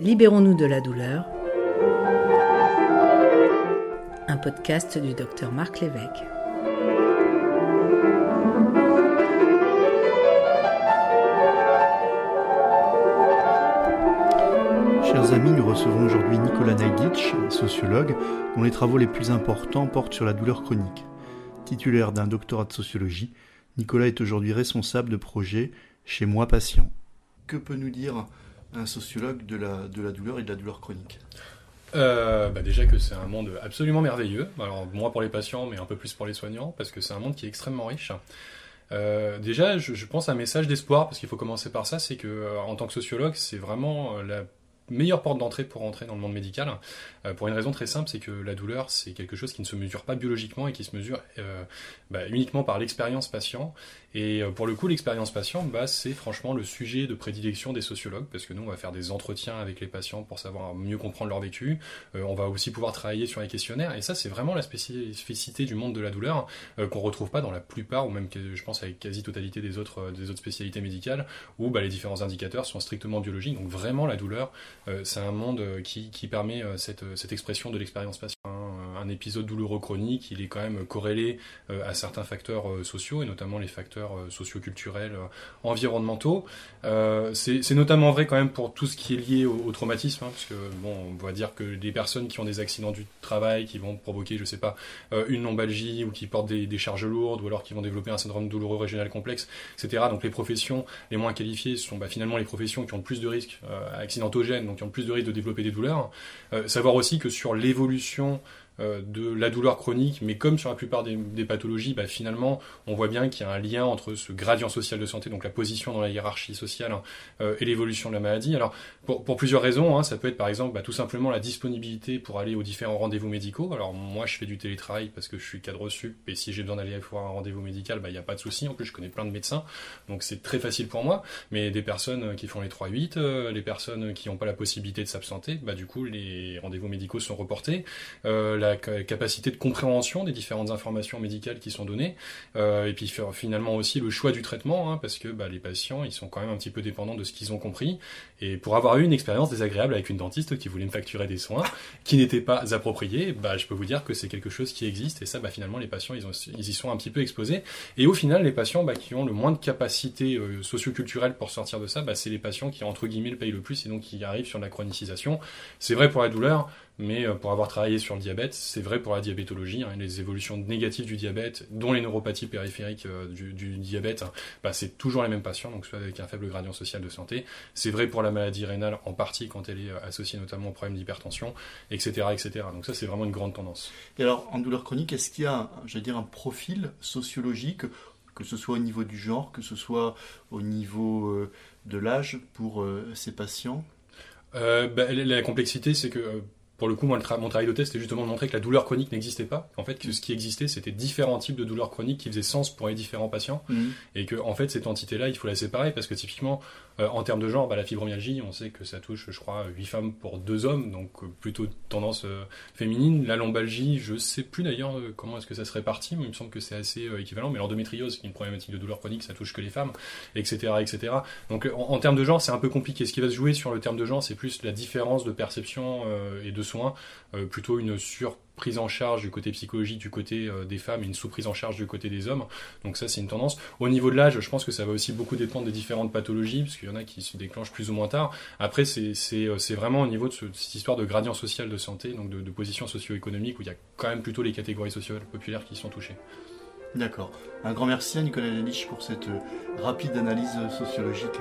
Libérons-nous de la douleur. Un podcast du docteur Marc Lévesque. Chers amis, nous recevons aujourd'hui Nicolas Najditch, sociologue, dont les travaux les plus importants portent sur la douleur chronique. Titulaire d'un doctorat de sociologie, Nicolas est aujourd'hui responsable de projet chez Moi Patient. Que peut nous dire un sociologue de la, de la douleur et de la douleur chronique euh, bah déjà que c'est un monde absolument merveilleux, alors moins pour les patients mais un peu plus pour les soignants, parce que c'est un monde qui est extrêmement riche. Euh, déjà, je, je, pense un message d'espoir, parce qu'il faut commencer par ça, c'est que euh, en tant que sociologue, c'est vraiment la meilleure porte d'entrée pour rentrer dans le monde médical, euh, pour une raison très simple, c'est que la douleur, c'est quelque chose qui ne se mesure pas biologiquement et qui se mesure euh, bah, uniquement par l'expérience patient. Et euh, pour le coup, l'expérience patient, bah, c'est franchement le sujet de prédilection des sociologues, parce que nous, on va faire des entretiens avec les patients pour savoir mieux comprendre leur vécu. Euh, on va aussi pouvoir travailler sur les questionnaires, et ça, c'est vraiment la spécificité du monde de la douleur euh, qu'on retrouve pas dans la plupart, ou même, je pense, avec quasi-totalité des autres, des autres spécialités médicales, où bah, les différents indicateurs sont strictement biologiques. Donc vraiment, la douleur, c'est un monde qui, qui permet cette, cette expression de l'expérience patient un épisode douloureux chronique, il est quand même corrélé euh, à certains facteurs euh, sociaux, et notamment les facteurs euh, socioculturels, environnementaux. c'est notamment vrai quand même pour tout ce qui est lié au, traumatisme, hein, parce que bon, on va dire que les personnes qui ont des accidents du travail, qui vont provoquer, je sais pas, une lombalgie, ou qui portent des, charges lourdes, ou alors qui vont développer un syndrome douloureux régional complexe, etc. Donc les professions les moins qualifiées sont bah, finalement les professions qui ont le plus de risques accidentogènes, donc qui ont le plus de risques de développer des douleurs. savoir aussi que sur l'évolution de la douleur chronique, mais comme sur la plupart des, pathologies, bah, finalement, on voit bien qu'il y a un lien entre ce gradient social de santé, donc la position dans la hiérarchie sociale, hein, euh, et l'évolution de la maladie. Alors, pour, plusieurs raisons, hein, ça peut être par exemple bah, tout simplement la disponibilité pour aller aux différents rendez-vous médicaux. Alors, moi, je fais du télétravail parce que je suis cadre sup, et si j'ai besoin d'aller voir un rendez-vous médical, bah, il n'y a pas de souci. En plus, je connais plein de médecins, donc c'est très facile pour moi. Mais des personnes qui font les 3-8, euh, les personnes qui n'ont pas la possibilité de s'absenter, bah, du coup, les rendez-vous médicaux sont reportés. La capacité de compréhension des différentes informations médicales qui sont données, euh, et puis finalement aussi le choix du traitement, hein, parce que bah, les patients, ils sont quand même un petit peu dépendants de ce qu'ils ont compris. Et pour avoir eu une expérience désagréable avec une dentiste qui voulait me facturer des soins qui n'étaient pas appropriés, bah, je peux vous dire que c'est quelque chose qui existe, et ça, bah, finalement, les patients, ils y sont un petit peu exposés. Et au final, les patients bah, qui ont le moins de capacité euh, socioculturelle pour sortir de ça, bah, c'est les patients qui, entre guillemets, le payent le plus, et donc qui arrivent sur la chronicisation. C'est vrai pour la douleur, mais euh, pour avoir travaillé sur le diabète, c'est vrai pour la diabétologie, hein, les évolutions négatives du diabète, dont les neuropathies périphériques euh, du, diabète, hein, bah, c'est toujours les mêmes patients, donc soit avec un faible gradient social de santé. C'est vrai pour la maladie rénale en partie quand elle est euh, associée notamment au problème d'hypertension, etc., etc. Donc ça, c'est vraiment une grande tendance. Et alors, en douleur chronique, est-ce qu'il y a, j'allais dire, un profil sociologique, que ce soit au niveau du genre, que ce soit au niveau de l'âge pour ces patients? Bah, la complexité, c'est que pour le coup, moi, mon travail de test, c'était justement de montrer que la douleur chronique n'existait pas. En fait, que ce qui existait, c'était différents types de douleurs chroniques qui faisaient sens pour les différents patients. Mhm. Et que, en fait, cette entité-là, il faut la séparer parce que typiquement, euh, en termes de genre, bah, la fibromyalgie, on sait que ça touche, je crois, 8 femmes pour 2 hommes, donc euh, plutôt tendance euh, féminine. La lombalgie, je sais plus d'ailleurs comment est-ce que ça se répartit, mais il me semble que c'est assez équivalent. Mais l'endométriose, qui est une problématique de douleur chronique, ça touche que les femmes, etc., etc. Donc, en, en termes de genre, c'est un peu compliqué. Ce qui va se jouer sur le terme de genre, c'est plus la différence de perception et de soins, plutôt une sur prise en charge du côté psychologique du côté euh, des femmes et une sous-prise en charge du côté des hommes. Donc ça, c'est une tendance. Au niveau de l'âge, je pense que ça va aussi beaucoup dépendre des différentes pathologies, parce qu'il y en a qui se déclenchent plus ou moins tard. Après, c'est euh, vraiment au niveau de, cette histoire de gradient social de santé, donc de, position socio-économique, où il y a quand même plutôt les catégories sociales populaires qui sont touchées. D'accord. Un grand merci à Nicolas Lelich pour cette euh, rapide analyse sociologique.